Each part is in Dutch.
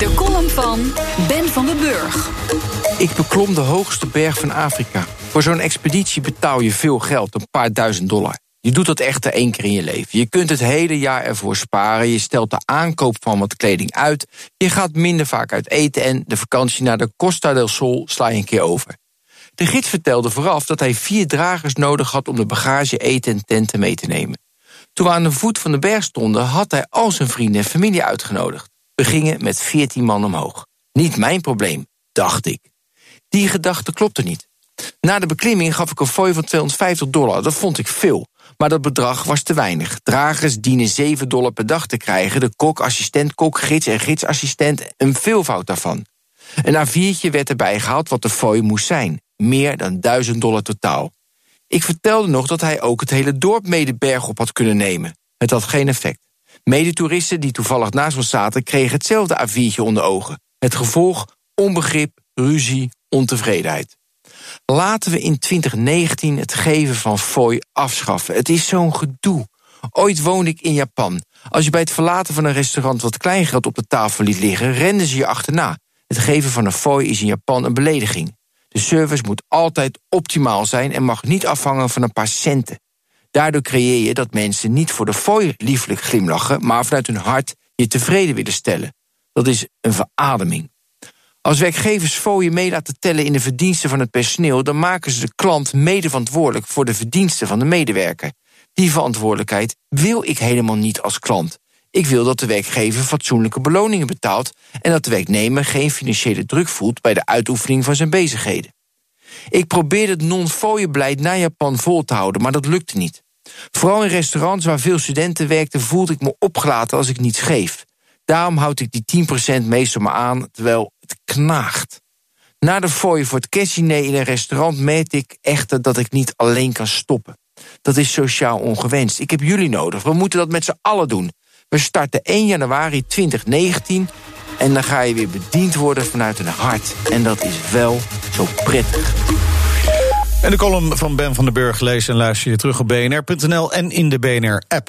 De column van Ben van den Burg. Ik beklom de hoogste berg van Afrika. Voor zo'n expeditie betaal je veel geld, een paar duizend dollar. Je doet dat echter één keer in je leven. Je kunt het hele jaar ervoor sparen. Je stelt de aankoop van wat kleding uit. Je gaat minder vaak uit eten en de vakantie naar de Costa del Sol sla je een keer over. De gids vertelde vooraf dat hij vier dragers nodig had om de bagage, eten en tenten mee te nemen. Toen we aan de voet van de berg stonden, had hij al zijn vrienden en familie uitgenodigd. We gingen met veertien man omhoog. Niet mijn probleem, dacht ik. Die gedachte klopte niet. Na de beklimming gaf ik een fooi van 250 dollar. Dat vond ik veel. Maar dat bedrag was te weinig. Dragers dienen 7 dollar per dag te krijgen. De kok, assistent, kok, gids en gidsassistent een veelvoud daarvan. Een A4'tje werd erbij gehaald wat de fooi moest zijn. Meer dan 1000 dollar totaal. Ik vertelde nog dat hij ook het hele dorp mede berg op had kunnen nemen. Het had geen effect. Medetoeristen die toevallig naast ons zaten... kregen hetzelfde A4'tje onder ogen. Het gevolg onbegrip, ruzie, ontevredenheid. Laten we in 2019 het geven van fooi afschaffen. Het is zo'n gedoe. Ooit woonde ik in Japan. Als je bij het verlaten van een restaurant wat kleingeld op de tafel liet liggen... renden ze je achterna. Het geven van een fooi is in Japan een belediging. De service moet altijd optimaal zijn en mag niet afhangen van een paar centen. Daardoor creëer je dat mensen niet voor de fooi lieflijk glimlachen... maar vanuit hun hart je tevreden willen stellen. Dat is een verademing. Als werkgevers fooien mee laten tellen in de verdiensten van het personeel... dan maken ze de klant mede verantwoordelijk voor de verdiensten van de medewerker. Die verantwoordelijkheid wil ik helemaal niet als klant. Ik wil dat de werkgever fatsoenlijke beloningen betaalt... en dat de werknemer geen financiële druk voelt... bij de uitoefening van zijn bezigheden. Ik probeerde het non-fooienbeleid naar Japan vol te houden, maar dat lukte niet. Vooral in restaurants waar veel studenten werkten... voelde ik me opgelaten als ik niets geef. Daarom houd ik die 10% meestal maar aan, terwijl het knaagt. Na de fooi voor het kerstdiner in een restaurant... meet ik echter dat ik niet alleen kan stoppen. Dat is sociaal ongewenst. Ik heb jullie nodig. We moeten dat met z'n allen doen. We starten 1 januari 2019 en dan ga je weer bediend worden vanuit een hart. En dat is wel zo prettig. En de column van Ben van den Burg lees en luister je terug op bnr.nl en in de BNR-app.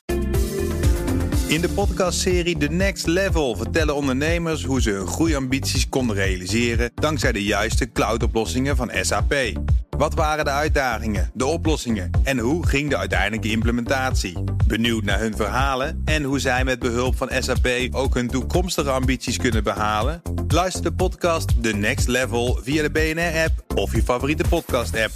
In de podcastserie The Next Level vertellen ondernemers hoe ze hun groeiambities konden realiseren dankzij de juiste cloudoplossingen van SAP. Wat waren de uitdagingen, de oplossingen en hoe ging de uiteindelijke implementatie? Benieuwd naar hun verhalen en hoe zij met behulp van SAP ook hun toekomstige ambities kunnen behalen? Luister de podcast The Next Level via de BNR-app of je favoriete podcast-app.